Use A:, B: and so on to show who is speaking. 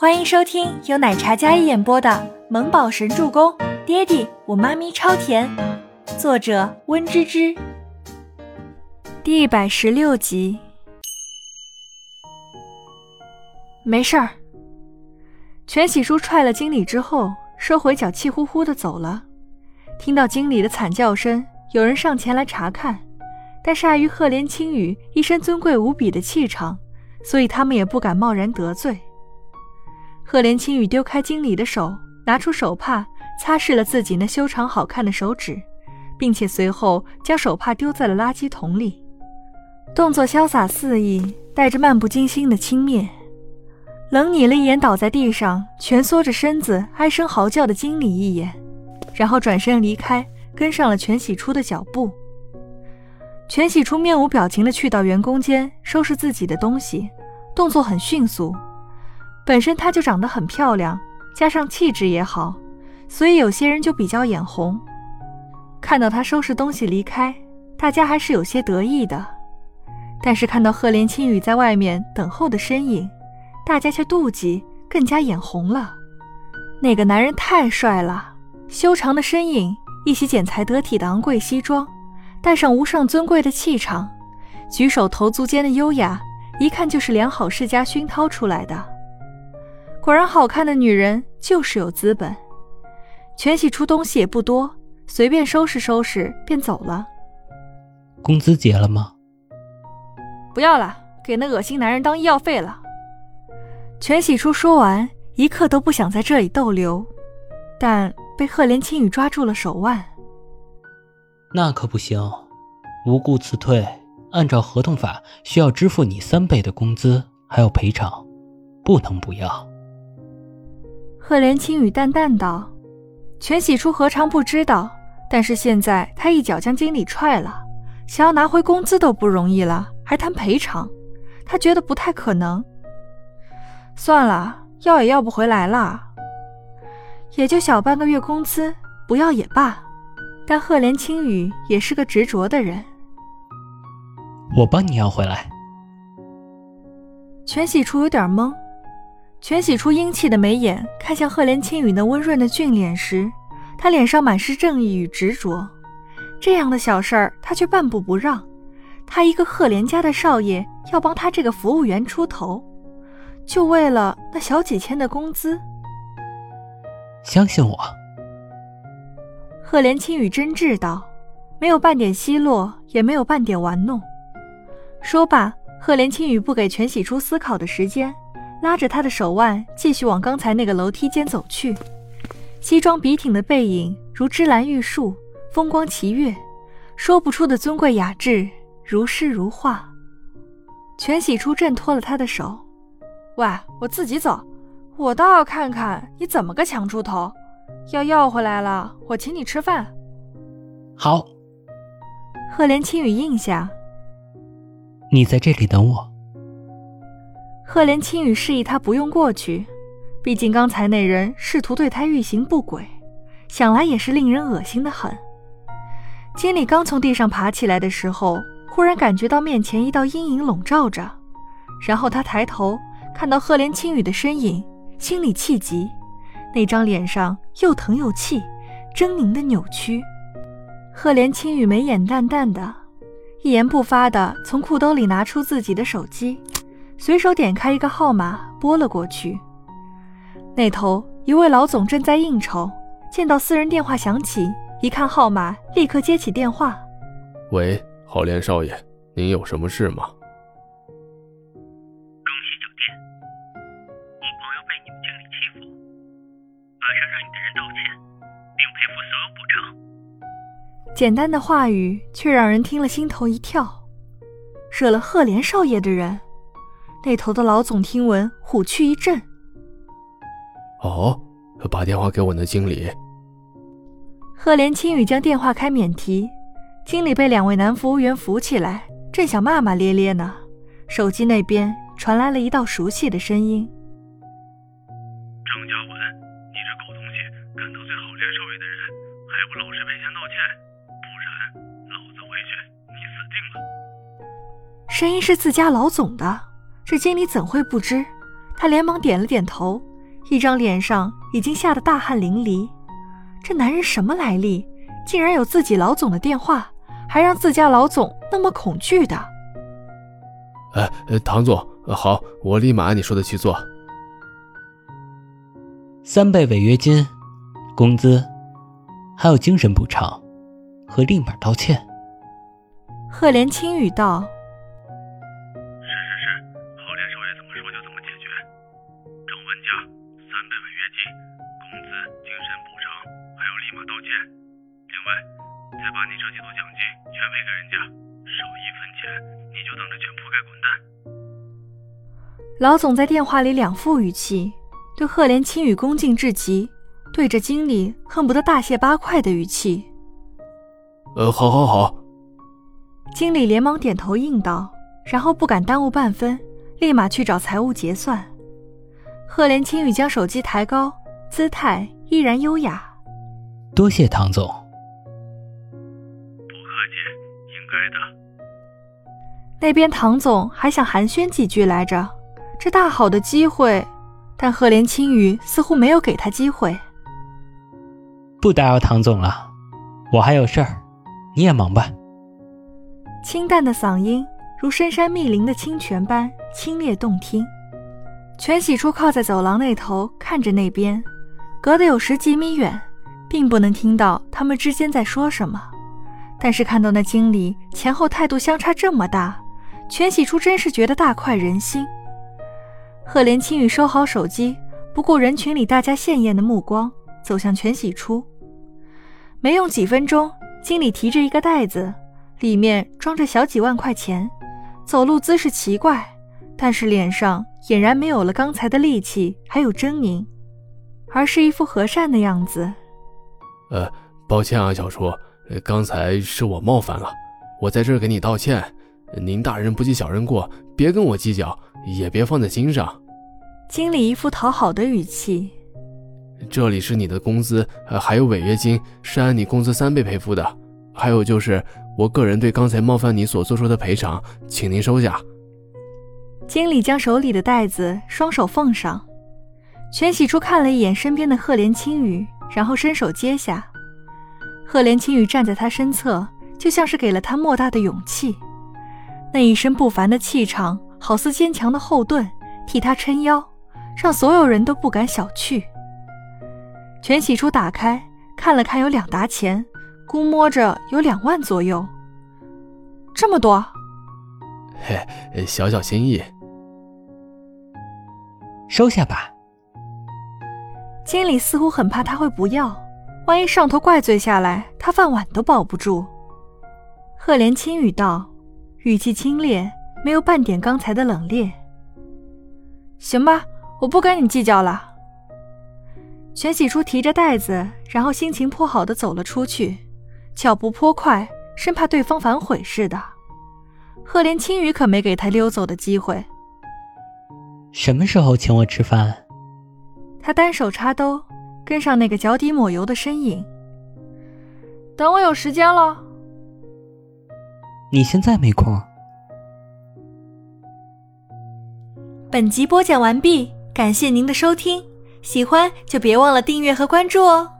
A: 欢迎收听由奶茶嘉一演播的《萌宝神助攻》，爹地我妈咪超甜，作者温芝芝。第一百十六集。没事儿。全喜叔踹了经理之后，收回脚，气呼呼的走了。听到经理的惨叫声，有人上前来查看，但碍于赫连青羽一身尊贵无比的气场，所以他们也不敢贸然得罪。赫连青羽丢开经理的手，拿出手帕擦拭了自己那修长好看的手指，并且随后将手帕丢在了垃圾桶里，动作潇洒肆意，带着漫不经心的轻蔑。冷睨了一眼倒在地上蜷缩着身子哀声嚎叫的经理一眼，然后转身离开，跟上了全喜初的脚步。全喜初面无表情地去到员工间收拾自己的东西，动作很迅速。本身她就长得很漂亮，加上气质也好，所以有些人就比较眼红。看到她收拾东西离开，大家还是有些得意的。但是看到赫连青羽在外面等候的身影，大家却妒忌，更加眼红了。那个男人太帅了，修长的身影，一袭剪裁得体的昂贵西装，带上无上尊贵的气场，举手投足间的优雅，一看就是良好世家熏陶出来的。果然，好看的女人就是有资本。全喜初东西也不多，随便收拾收拾便走了。
B: 工资结了吗？
A: 不要了，给那恶心男人当医药费了。全喜初说完，一刻都不想在这里逗留，但被赫连青羽抓住了手腕。
B: 那可不行，无故辞退，按照合同法需要支付你三倍的工资，还有赔偿，不能不要。
A: 赫连青羽淡淡道：“全喜初何尝不知道？但是现在他一脚将经理踹了，想要拿回工资都不容易了，还谈赔偿，他觉得不太可能。算了，要也要不回来了，也就小半个月工资，不要也罢。但赫连青羽也是个执着的人，
B: 我帮你要回来。”
A: 全喜初有点懵。全喜出英气的眉眼看向赫连青羽那温润的俊脸时，他脸上满是正义与执着。这样的小事儿，他却半步不让。他一个赫连家的少爷，要帮他这个服务员出头，就为了那小几千的工资。
B: 相信我。
A: 赫连青羽真挚道，没有半点奚落，也没有半点玩弄。说罢，赫连青羽不给全喜初思考的时间。拉着他的手腕，继续往刚才那个楼梯间走去。西装笔挺的背影如芝兰玉树，风光奇月，说不出的尊贵雅致，如诗如画。全喜初挣脱了他的手，喂，我自己走，我倒要看看你怎么个强出头。要要回来了，我请你吃饭。
B: 好。
A: 赫连青雨应下。
B: 你在这里等我。
A: 赫连青羽示意他不用过去，毕竟刚才那人试图对他欲行不轨，想来也是令人恶心的很。经理刚从地上爬起来的时候，忽然感觉到面前一道阴影笼罩着，然后他抬头看到赫连青羽的身影，心里气急，那张脸上又疼又气，狰狞的扭曲。赫连青羽眉眼淡淡的，一言不发的从裤兜里拿出自己的手机。随手点开一个号码，拨了过去。那头一位老总正在应酬，见到私人电话响起，一看号码，立刻接起电话：“
C: 喂，郝莲少爷，您有什么事吗？”“
D: 更新酒店，我朋友被你们经理欺负，马上让你的人道歉，并赔付所有补偿。”
A: 简单的话语，却让人听了心头一跳。惹了赫连少爷的人。那头的老总听闻，虎躯一震。
C: 哦，把电话给我那经理。
A: 赫连青羽将电话开免提，经理被两位男服务员扶起来，正想骂骂咧咧呢，手机那边传来了一道熟悉的声音：“
D: 张嘉文，你这狗东西，敢得罪郝连少爷的人，还不老实赔钱道歉，不然老子回去你死定了。”
A: 声音是自家老总的。这经理怎会不知？他连忙点了点头，一张脸上已经吓得大汗淋漓。这男人什么来历？竟然有自己老总的电话，还让自家老总那么恐惧的。
C: 哎，唐总，好，我立马按你说的去做。
B: 三倍违约金、工资，还有精神补偿，和立马道歉。
A: 赫连轻语道：“
D: 另外，再把你这几头奖金全赔给人家，少一分钱你就等着卷铺盖滚蛋。”
A: 老总在电话里两副语气，对赫连轻语恭敬至极，对着经理恨不得大卸八块的语气。
C: 呃，好，好，好。
A: 经理连忙点头应道，然后不敢耽误半分，立马去找财务结算。赫连青雨将手机抬高，姿态依然优雅。
B: 多谢唐总。
D: 不客气，应该的。
A: 那边唐总还想寒暄几句来着，这大好的机会，但赫连青雨似乎没有给他机会。
B: 不打扰唐总了，我还有事儿，你也忙吧。
A: 清淡的嗓音如深山密林的清泉般清冽动听。全喜初靠在走廊那头看着那边，隔得有十几米远，并不能听到他们之间在说什么。但是看到那经理前后态度相差这么大，全喜初真是觉得大快人心。赫连青雨收好手机，不顾人群里大家羡艳的目光，走向全喜初。没用几分钟，经理提着一个袋子。里面装着小几万块钱，走路姿势奇怪，但是脸上俨然没有了刚才的戾气，还有狰狞，而是一副和善的样子。
C: 呃，抱歉啊，小叔，刚才是我冒犯了，我在这儿给你道歉。您大人不计小人过，别跟我计较，也别放在心上。
A: 经理一副讨好的语气。
C: 这里是你的工资，还有违约金是按你工资三倍赔付的，还有就是。我个人对刚才冒犯你所做出的赔偿，请您收下。
A: 经理将手里的袋子双手奉上，全喜初看了一眼身边的赫连青雨，然后伸手接下。赫连青雨站在他身侧，就像是给了他莫大的勇气，那一身不凡的气场，好似坚强的后盾，替他撑腰，让所有人都不敢小觑。全喜初打开看了看，有两沓钱。估摸着有两万左右，这么多，
C: 嘿，小小心意，
B: 收下吧。
A: 经理似乎很怕他会不要，万一上头怪罪下来，他饭碗都保不住。赫连轻语道，语气清冽，没有半点刚才的冷冽。行吧，我不跟你计较了。全喜初提着袋子，然后心情颇好的走了出去。脚步颇快，生怕对方反悔似的。赫连青雨可没给他溜走的机会。
B: 什么时候请我吃饭？
A: 他单手插兜，跟上那个脚底抹油的身影。等我有时间了。
B: 你现在没空。
A: 本集播讲完毕，感谢您的收听，喜欢就别忘了订阅和关注哦。